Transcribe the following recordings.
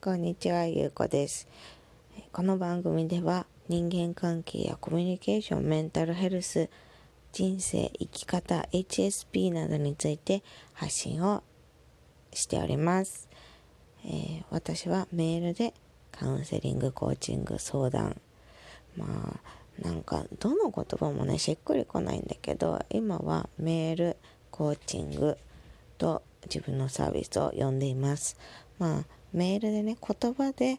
こんにちは、ゆうこです。この番組では人間関係やコミュニケーション、メンタルヘルス、人生、生き方、HSP などについて発信をしております。えー私はメールでカウンセリング、コーチング、相談、まあなんかどの言葉もねしっくりこないんだけど今はメールコーチングと自分のサービスを呼んでいますまあメールでね言葉で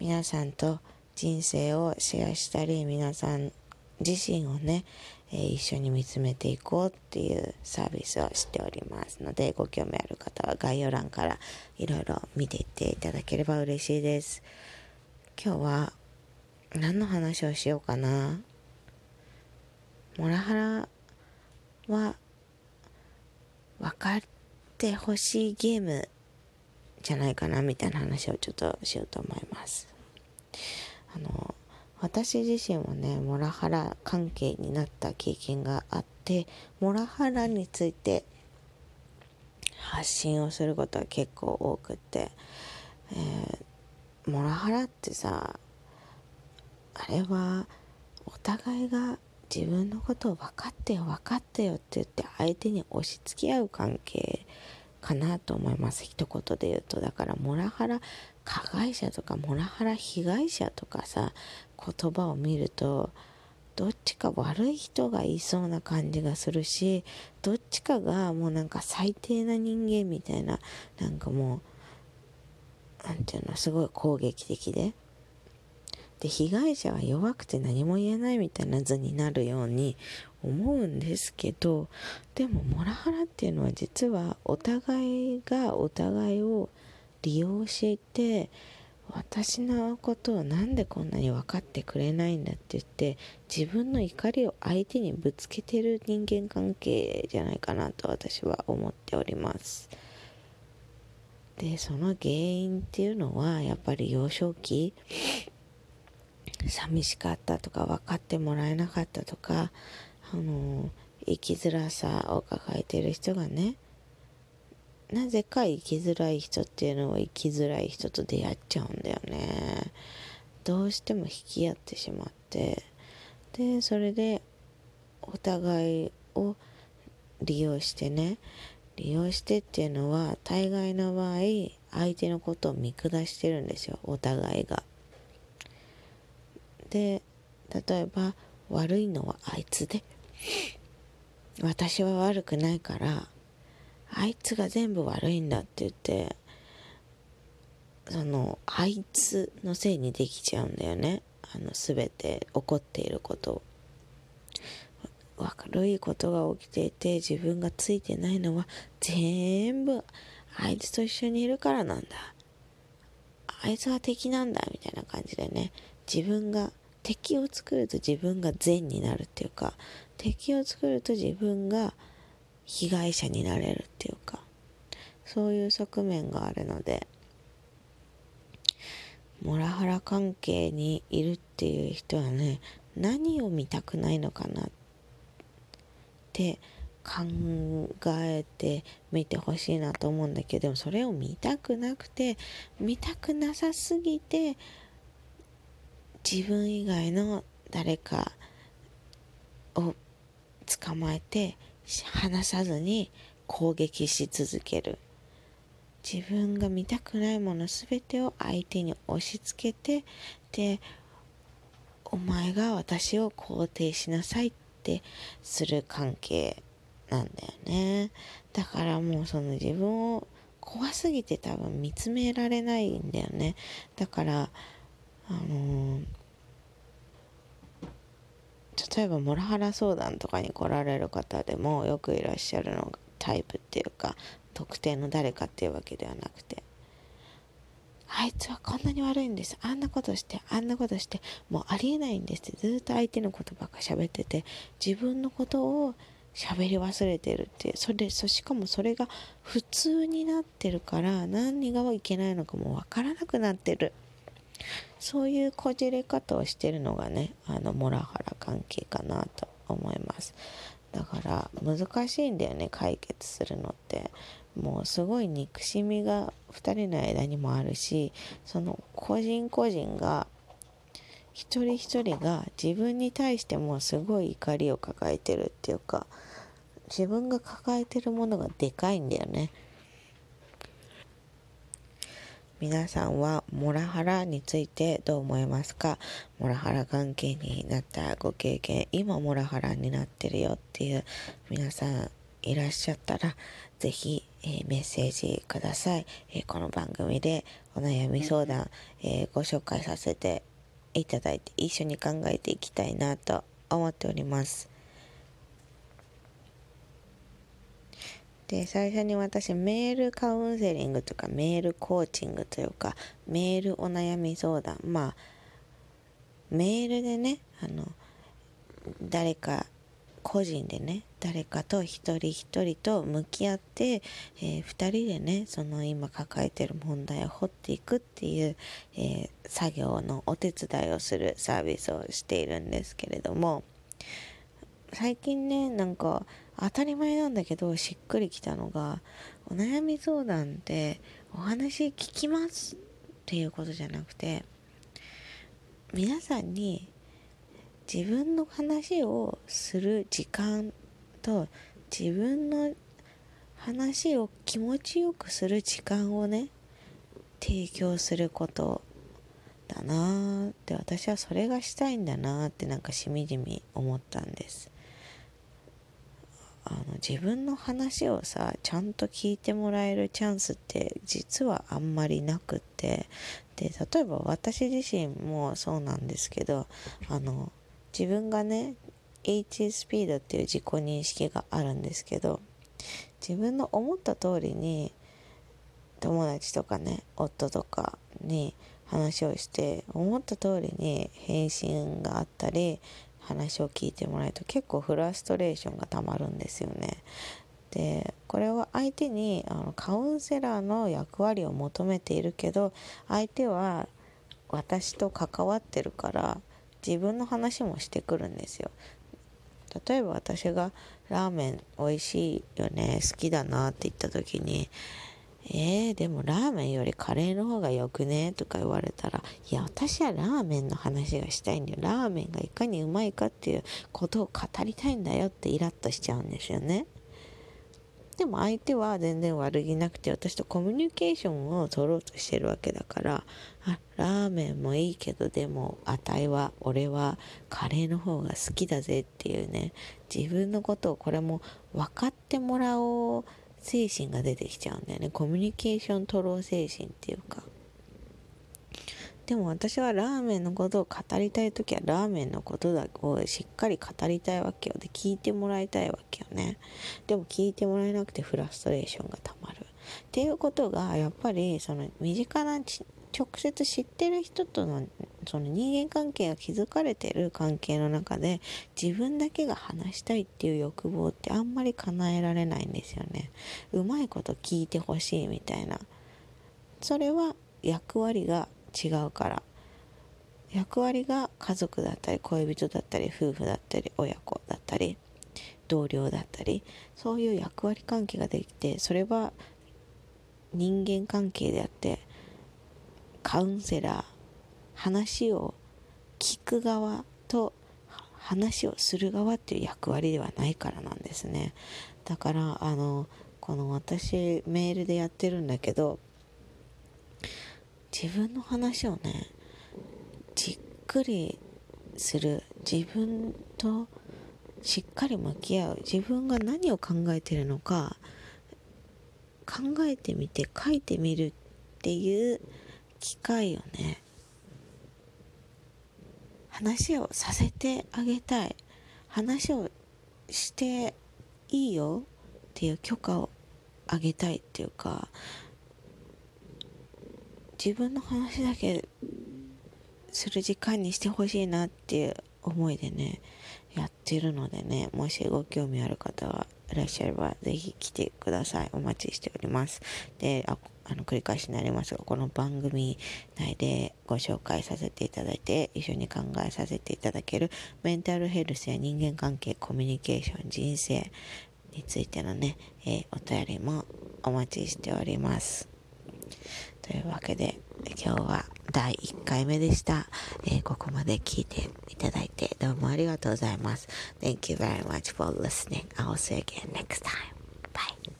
皆さんと人生をシェアしたり皆さん自身をね、えー一緒に見つめていこうっていうサービスをしておりますのでご興味ある方は概要欄からいろいろ見ていっていただければ嬉しいです。今日は何の話をしようかな？モラハラは分かってほしいゲームじゃないかなみたいな話をちょっとしようと思います。あの私自身もねモラハラ関係になった経験があってモラハラについて発信をすることは結構多くって、えーモラハラってさあれはお互いが自分のことを分かってよ分かってよって言って相手に押し付け合う関係かなと思います。一言で言うとだからモラハラ加害者とかモラハラ被害者とかさ言葉を見るとどっちか悪い人がいそうな感じがするしどっちかがもうなんか最低な人間みたいななんかもうなんていうのすごい攻撃的で。で被害者は弱くて何も言えないみたいな図になるように思うんですけどでもモラハラっていうのは実はお互いがお互いを利用していて私のことをなんでこんなに分かってくれないんだって言って自分の怒りを相手にぶつけてる人間関係じゃないかなと私は思っております。でその原因っていうのはやっぱり幼少期寂しかったとか分かってもらえなかったとかあの生きづらさを抱えてる人がねなぜか生きづらい人っていうのは生きづらい人と出会っちゃうんだよね。どうしても引き合ってしまってでそれでお互いを利用してね利用してっていうのは大概の場合相手のことを見下してるんですよお互いが。で例えば悪いのはあいつで。私は悪くないからあいつが全部悪いんだって言ってそのあいつのせいにできちゃうんだよね。あの全て起こっていること。を悪いことが起きていて自分がついてないのは全部あいつと一緒にいるからなんだ。あいつは敵なんだみたいな感じでね。自分が敵を作ると自分が善になるっていうか敵を作ると自分が被害者になれるっていうかそういう側面があるのでモラハラ関係にいるっていう人はね何を見たくないのかなって考えてみてほしいなと思うんだけどでもそれを見たくなくて見たくなさすぎて自分以外の誰かを捕まえて話さずに攻撃し続ける。自分が見たくないもの全てを相手に押し付けてでお前が私を肯定しなさいってする関係なんだよね。だからもうその自分を怖すぎて多分見つめられないんだよね。だからあのー例えばモラハラ相談とかに来られる方でもよくいらっしゃるのがタイプっていうか特定の誰かっていうわけではなくて。あいつはこんなに悪いんです。あんなことしてあんなことしてもうありえないんですって。ずっと相手のことばっか喋ってて自分のことを喋り忘れてるってそれそしかもそれが普通になってるから何がいけないのかもわからなくなってる。そういうこじれ方をしてるのがねあのモラハラ関係かなと思いますだから難しいんだよね解決するのってもうすごい憎しみが2人の間にもあるしその個人個人が一人一人が自分に対してもすごい怒りを抱えてるっていうか自分が抱えてるものがでかいんだよね。皆さんはモラハラについてどう思いますか？モラハラ関係になったご経験今モラハラになってるよっていう皆さんいらっしゃったらぜひ、えー、メッセージください、えー、この番組でお悩み相談、えー、ご紹介させていただいて一緒に考えていきたいなと思っております。で最初に私メールカウンセリングとかメールコーチングというかメールお悩み相談まあメールでねあの誰か個人でね誰かと一人一人と向き合って、えー、2人でねその今抱えてる問題を掘っていくっていう、えー、作業のお手伝いをするサービスをしているんですけれども最近ねなんか当たり前なんだけどしっくりきたのがお悩み相談ってお話聞きますっていうことじゃなくて皆さんに自分の話をする時間と自分の話を気持ちよくする時間をね提供することだなーって私はそれがしたいんだなってなんかしみじみ思ったんです。あの自分の話をさちゃんと聞いてもらえるチャンスって実はあんまりなくって。で例えば私自身もそうなんですけどあの自分がね HSP だっていう自己認識があるんですけど自分の思った通りに友達とかね夫とかに話をして思った通りに返信があったり話を聞いてもらえると結構フラストレーションがたまるんですよね。でこれは相手にあのカウンセラーの役割を求めているけど相手は私と関わってるから自分の話もしてくるんですよ。例えば私がラーメン美味しいよね好きだなって言った時にえー、でもラーメンよりカレーの方がよくね？とか言われたら、いや、私はラーメンの話がしたいんだよ。ラーメンがいかにうまいかっていうことを語りたいんだよってイラッとしちゃうんですよね。でも相手は全然悪気なくて私とコミュニケーションを取ろうとしてるわけだからあラーメンもいいけどでもあたいは俺はカレーの方が好きだぜっていうね自分のことをこれも分かってもらおう精神が出てきちゃうんだよね。コミュニケーション取ろう精神っていうか。でも私はラーメンのことを語りたい時はラーメンのことだをしっかり語りたいわけよ。で聞いてもらいたいわけよね。でも聞いてもらえなくてフラストレーションがたまる。っていうことがやっぱりその身近な直接知ってる人とのその人間関係が築かれてる関係の中で自分だけが話したいっていう欲望ってあんまり叶えられないんですよね。うまいこと聞いてほしいみたいな。それは役割が違うから。役割が家族だったり恋人だったり夫婦だったり親子だったり同僚だったりそういう役割関係ができてそれは人間関係であってカウンセラー話を聞く側と話をする側っていう役割ではないからなんですね。だからあのこの私メールでやってるんだけど自分の話をねじっくりする自分としっかり向き合う自分が何を考えてるのか考えてみて書いてみるっていう機会をね。話をさせてあげたい。話をしていいよっていう許可をあげたいっていうか自分の話だけする時間にしてほしいなっていう思いでねやってるのでねもしご興味ある方はいらっしゃればぜひ来てください。お待ちしております。であの繰り返しになりますがこの番組内でご紹介させていただいて一緒に考えさせていただけるメンタルヘルスや人間関係コミュニケーション人生についてのね、えー、お便りもお待ちしております。というわけで今日は第1回目でした、えー、ここまで聞いていただいてどうもありがとうございます。Thank you very much for listening. I'll see you again next time. Bye.